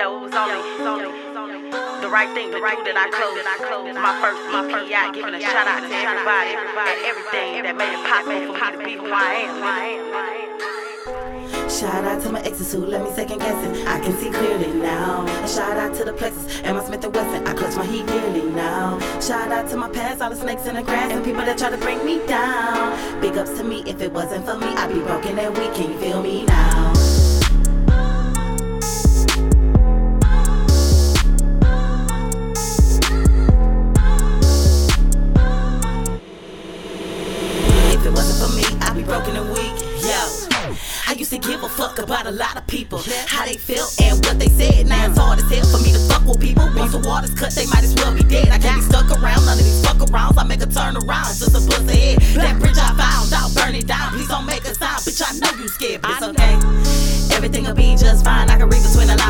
Yo, it was only, the right thing to do that I closed my first my first out, giving a shout out to everybody and everything that made it possible for me to be who I am. Shout out to my exes who let me second guess it. I can see clearly now. A shout out to the plexus and my Smith and Wesson. I clutch my heat dearly now. Shout out to my past, all the snakes in the grass and people that try to bring me down. Big ups to me. If it wasn't for me, I'd be broken and weak. Can you feel me now? Used to give a fuck about a lot of people. How they feel and what they said. Now it's hard as hell for me to fuck with people. Once the water's cut, they might as well be dead. I can't be stuck around none of these fuck arounds. I make a turn around just a bust ahead. That bridge I found, I'll burn it down. Please don't make a sound, bitch. I know you scared, but it's okay. Everything'll be just fine. I can read between the lines.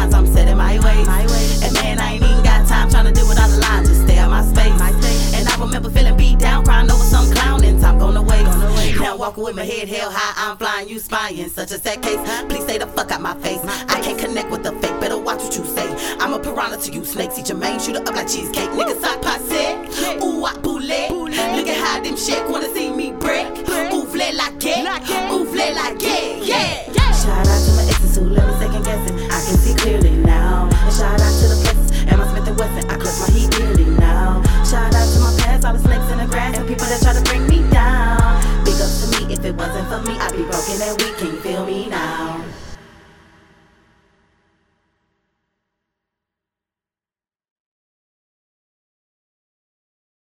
Walking with my head held high, I'm flying, you spying. Such a sad case, please stay the fuck out my face. I can't connect with the fake, better watch what you say. I'm a piranha to you, snakes eat your main, shoot up like cheesecake. Niggas sock passe, ooh, I bullet. Look at how them shit wanna see me break. Ooh, flare like it, ooh, flare like it, yeah. Shout out to my exes who let me second guessing. I can see clearly now. And shout out to the places, and my Smith and Wesson. I crush my heat dearly. for me. I be broken and weak, can you feel me now?